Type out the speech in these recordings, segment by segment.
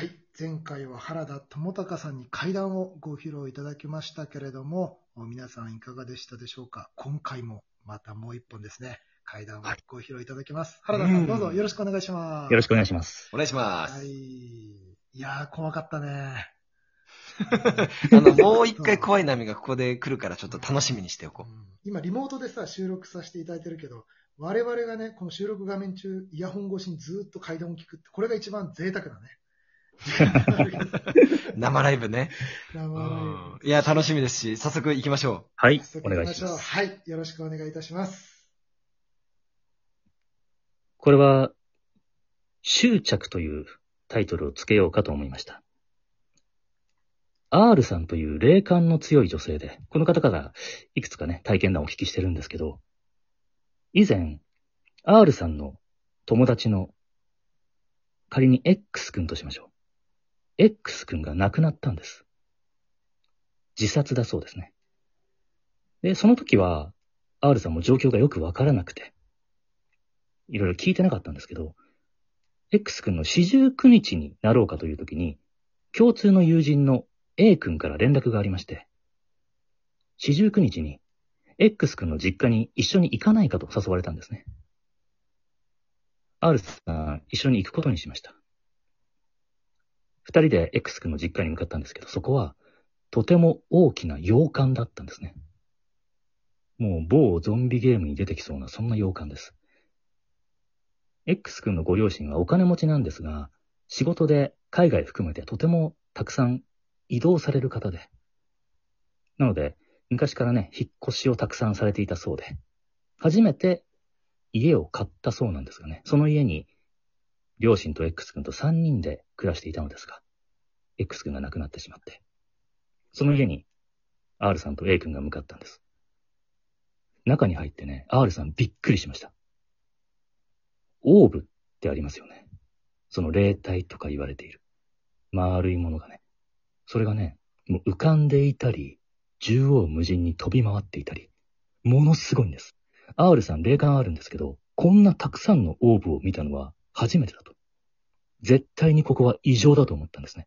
はい。前回は原田智隆さんに階段をご披露いただきましたけれども、皆さんいかがでしたでしょうか？今回もまたもう一本ですね。階段をご披露いただきます。原田さん、どうぞよろしくお願いします。よろしくお願いします。お願いします。はい。いやー、怖かったね。あの、もう一回怖い波がここで来るからちょっと楽しみにしておこう。今、リモートでさ、収録させていただいてるけど、我々がね、この収録画面中、イヤホン越しにずっと階段を聞くって、これが一番贅沢だね。生ライブね。生ライブいや、楽しみですし、早速行きましょはいお願いします。はい。よろしくお願いいたします。これは、執着というタイトルをつけようかと思いました。R さんという霊感の強い女性で、この方からいくつかね、体験談をお聞きしてるんですけど、以前、R さんの友達の、仮に X 君としましょう。X 君が亡くなったんです。自殺だそうですね。で、その時は、R さんも状況がよくわからなくて、いろいろ聞いてなかったんですけど、X 君の四十九日になろうかという時に、共通の友人の A 君から連絡がありまして、四十九日に X 君の実家に一緒に行かないかと誘われたんですね。R さん、一緒に行くことにしました。二人で X 君の実家に向かったんですけど、そこはとても大きな洋館だったんですね。もう某ゾンビゲームに出てきそうなそんな洋館です。X 君のご両親はお金持ちなんですが、仕事で海外含めてとてもたくさん移動される方で。なので、昔からね、引っ越しをたくさんされていたそうで、初めて家を買ったそうなんですがね、その家に両親と X 君と3人で暮らしていたのですが、X 君が亡くなってしまって、その家に R さんと A 君が向かったんです。中に入ってね、R さんびっくりしました。オーブってありますよね。その霊体とか言われている。丸いものがね。それがね、もう浮かんでいたり、縦横無尽に飛び回っていたり、ものすごいんです。R さん霊感あるんですけど、こんなたくさんのオーブを見たのは初めてだと。絶対にここは異常だと思ったんですね。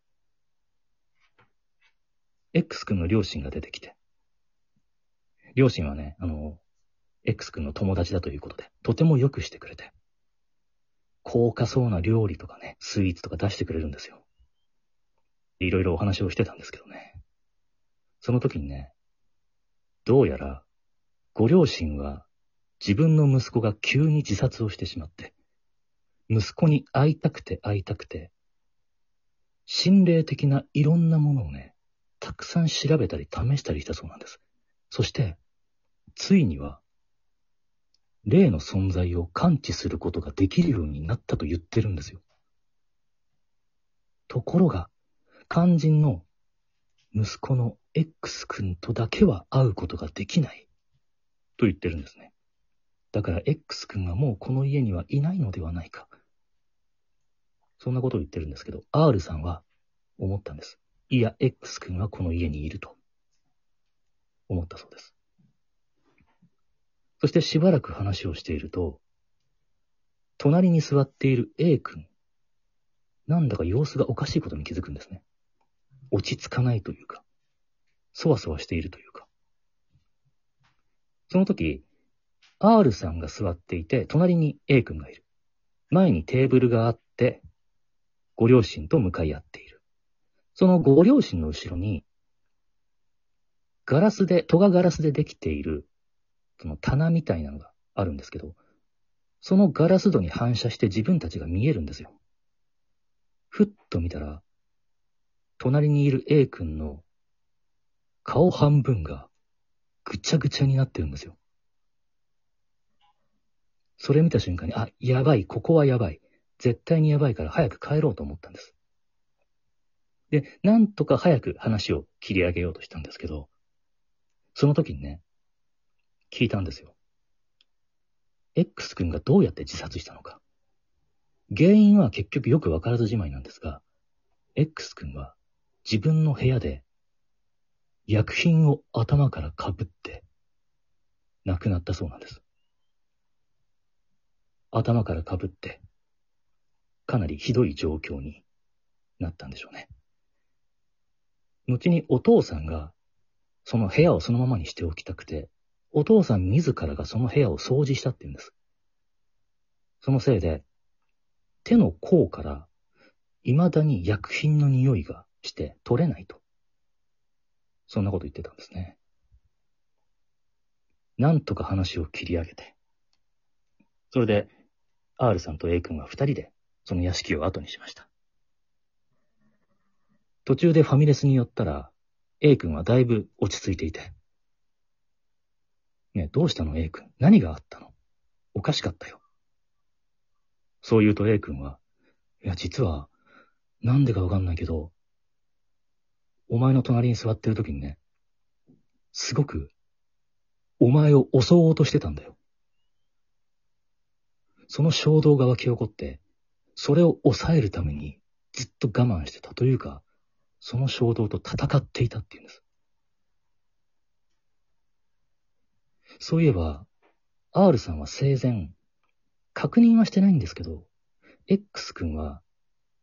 X 君の両親が出てきて、両親はね、あの、X 君の友達だということで、とてもよくしてくれて、高価そうな料理とかね、スイーツとか出してくれるんですよ。いろいろお話をしてたんですけどね。その時にね、どうやら、ご両親は自分の息子が急に自殺をしてしまって、息子に会いたくて会いたくて、心霊的ないろんなものをね、たくさん調べたり試したりしたそうなんです。そして、ついには、霊の存在を感知することができるようになったと言ってるんですよ。ところが、肝心の息子の X 君とだけは会うことができないと言ってるんですね。だから X 君はもうこの家にはいないのではないか。そんなことを言ってるんですけど、R さんは思ったんです。いや、X 君はこの家にいると思ったそうです。そしてしばらく話をしていると、隣に座っている A 君、なんだか様子がおかしいことに気づくんですね。落ち着かないというか、そわそわしているというか。その時、R さんが座っていて、隣に A 君がいる。前にテーブルがあって、ご両親と向かい合っている。そのご両親の後ろに、ガラスで、戸がガラスでできている、その棚みたいなのがあるんですけど、そのガラス戸に反射して自分たちが見えるんですよ。ふっと見たら、隣にいる A 君の顔半分がぐちゃぐちゃになってるんですよ。それ見た瞬間に、あ、やばい、ここはやばい。絶対にやばいから早く帰ろうと思ったんです。で、なんとか早く話を切り上げようとしたんですけど、その時にね、聞いたんですよ。X 君がどうやって自殺したのか。原因は結局よくわからずじまいなんですが、X 君は自分の部屋で薬品を頭からかぶって亡くなったそうなんです。頭からかぶって、かなりひどい状況になったんでしょうね。後にお父さんが、その部屋をそのままにしておきたくて、お父さん自らがその部屋を掃除したって言うんです。そのせいで、手の甲から、未だに薬品の匂いがして取れないと。そんなこと言ってたんですね。なんとか話を切り上げて。それで、R さんと A 君は二人で、その屋敷を後にしました。途中でファミレスに寄ったら、A 君はだいぶ落ち着いていて。ねえどうしたの A 君？何があったの？おかしかったよ。そう言うと A 君は、いや、実は、なんでかわかんないけど、お前の隣に座ってる時にね、すごく、お前を襲おうとしてたんだよ。その衝動が湧き起こって、それを抑えるためにずっと我慢してたというか、その衝動と戦っていたっていうんです。そういえば、R さんは生前、確認はしてないんですけど、X 君は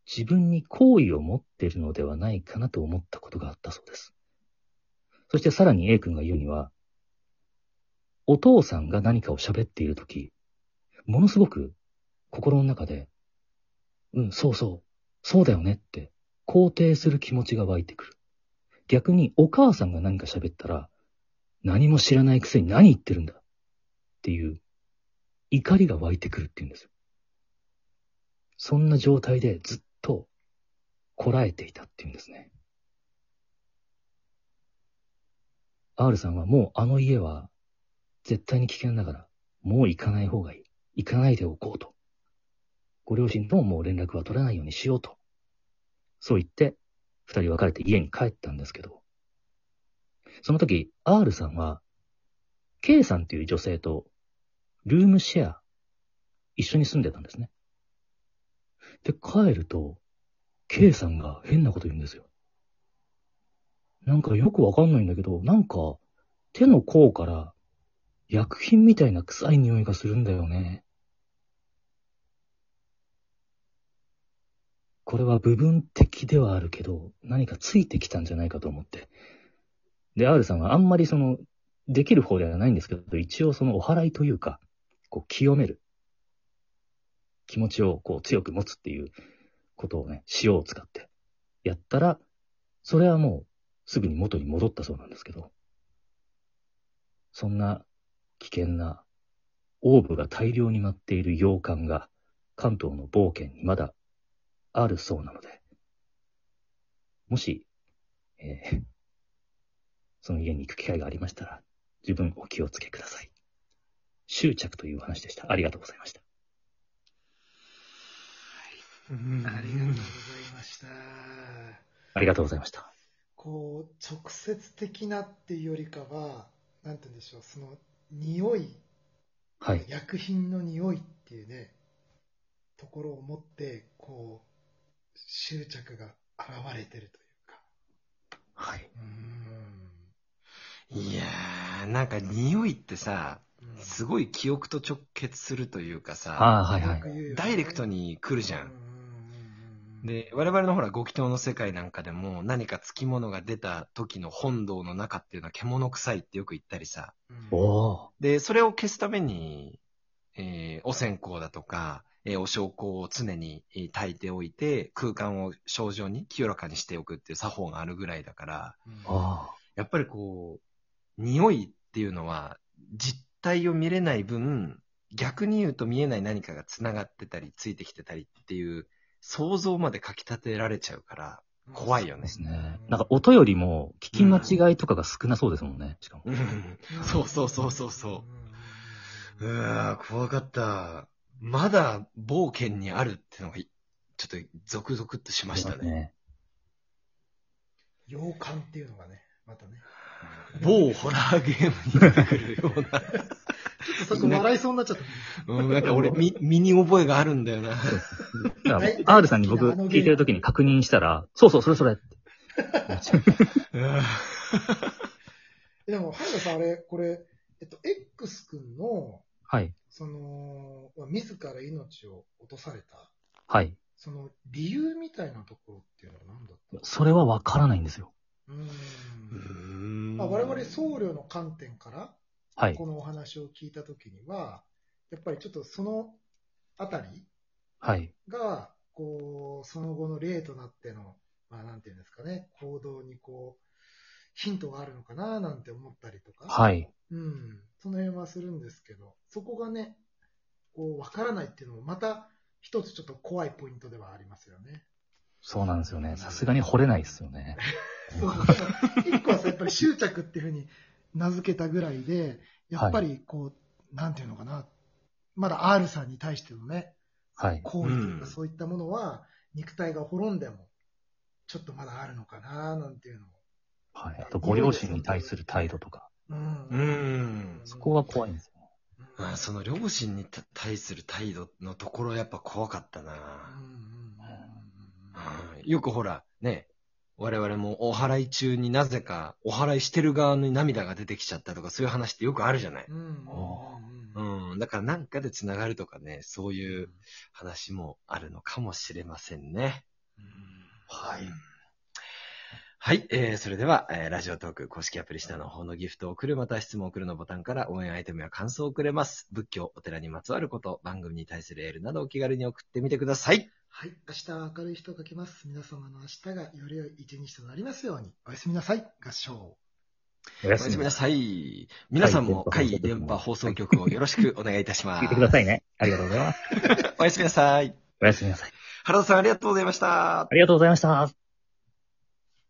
自分に好意を持っているのではないかなと思ったことがあったそうです。そしてさらに A 君が言うには、お父さんが何かを喋っているとき、ものすごく心の中で、うん、そうそう、そうだよねって肯定する気持ちが湧いてくる。逆にお母さんが何か喋ったら、何も知らないくせに何言ってるんだっていう怒りが湧いてくるっていうんですよ。そんな状態でずっとこらえていたっていうんですね。R さんはもうあの家は絶対に危険だから、もう行かない方がいい。行かないでおこうと。ご両親とももう連絡は取らないようにしようと。そう言って、二人別れて家に帰ったんですけど、その時、R さんは、K さんという女性と、ルームシェア、一緒に住んでたんですね。で、帰ると、K さんが変なこと言うんですよ。なんかよくわかんないんだけど、なんか、手の甲から、薬品みたいな臭い匂いがするんだよね。これは部分的ではあるけど、何かついてきたんじゃないかと思って。で、R さんはあんまりその、できる方ではないんですけど、一応そのお祓いというか、こう清める。気持ちをこう強く持つっていうことをね、塩を使ってやったら、それはもうすぐに元に戻ったそうなんですけど、そんな危険なオーブが大量に舞っている洋館が関東の冒険にまだあるそうなので、もし、えー その家に行く機会がありましたら、自分お気をつけください。執着というお話でした。ありがとうございました。うんありがとうございました。ありがとうございました。こう、直接的なっていうよりかは、なんて言うんでしょう、その、匂い、はい。薬品の匂いっていうね、ところを持って、こう、執着が現れてるというか。はい。うーん。いやー、なんか匂いってさ、うんすごい記憶と直結するというかさ、ああ、はいはいダイレクトに来るじゃ。うんで、我々のほら、ご祈祷の世界なんかでも、何かつきものが出た時の本堂の中っていうのは獣臭いってよく言ったりさ。うんおー。で、それを消すために、えーお線香だとか、えーお焼香を常にえー焚いておいて、空間を正常に清らかにしておくっていう作法があるぐらいだから、あやっぱりこう、匂いっていうのは、実体を見れない分、逆に言うと見えない何かが繋がってたり、ついてきてたりっていう、想像までかき立てられちゃうから、怖いよあ。ねですね。なんか音よりも聞き間違いとかが少なそうですもんね。しかも。うんそうそうそうそうそんんう。ううんわー怖かった。まだ冒険にあるってのが、ちょっとゾクゾクっとしましたね。ね。洋館っていうのがね、またね。某ホラーゲームに出てくるような。そこ笑いそうになっちゃった。うん、なんか俺、み、身に覚えがあるんだよな。R さんに僕聞いてる時に確認したら、そうそう、それそれって。でも、原田さん、あれ、これ、えっと、X 君の、はい。その、まあ自ら命を落とされた、はい。その理由みたいなところっていうのは何だったそれはわからないんですよ。う。うんんまあ、我々僧侶の観点から、はい。このお話を聞いたときには、やっぱりちょっとそのあたりはい。が、こう、その後の例となっての、まあ、なんていうんですかね、行動にこう、ヒントがあるのかななんて思ったりとか、はい。うん、その辺はするんですけど、そこがね、こう、わからないっていうのも、また一つちょっと怖いポイントではありますよね。そうなんですよね。さすがに掘れないですよね。そう一個はさ、やっぱり執着っていうふうに名付けたぐらいで、やっぱりこう、なんていうのかな、まだ R さんに対してのね、はい。行為というかうんそういったものは、肉体が滅んでも、ちょっとまだあるのかな、なんていうのも。はい。あと、ご両親に対する態度とか、うん。うん。そこが怖いんですよね。まあ、その両親にた対する態度のところやっぱ怖かったな。うんうんよくほら、ね、我々もお祓い中になぜかお祓いしてる側に涙が出てきちゃったとかそういう話ってよくあるじゃない。うん。だからなんかで繋がるとかね、そういう話もあるのかもしれませんね。はい。はい。えー、それでは、えー、ラジオトーク公式アプリ下の方のギフトを送る、または質問を送るのボタンから応援アイテムや感想を送れます。仏教、お寺にまつわること、番組に対するエールなどお気軽に送ってみてください。はい。明日は明るい日と書きます。皆様の明日がより良い一日となりますように。おやすみなさい。合唱。おおやすみなさい。皆さんも、はい海電波放送局をよろしくお願いいたしまい。す。聞いてくださいね。ありがとうございます。おやすみなさい。おやすみなさい。原田さんありがとうございました。ありがとうございました。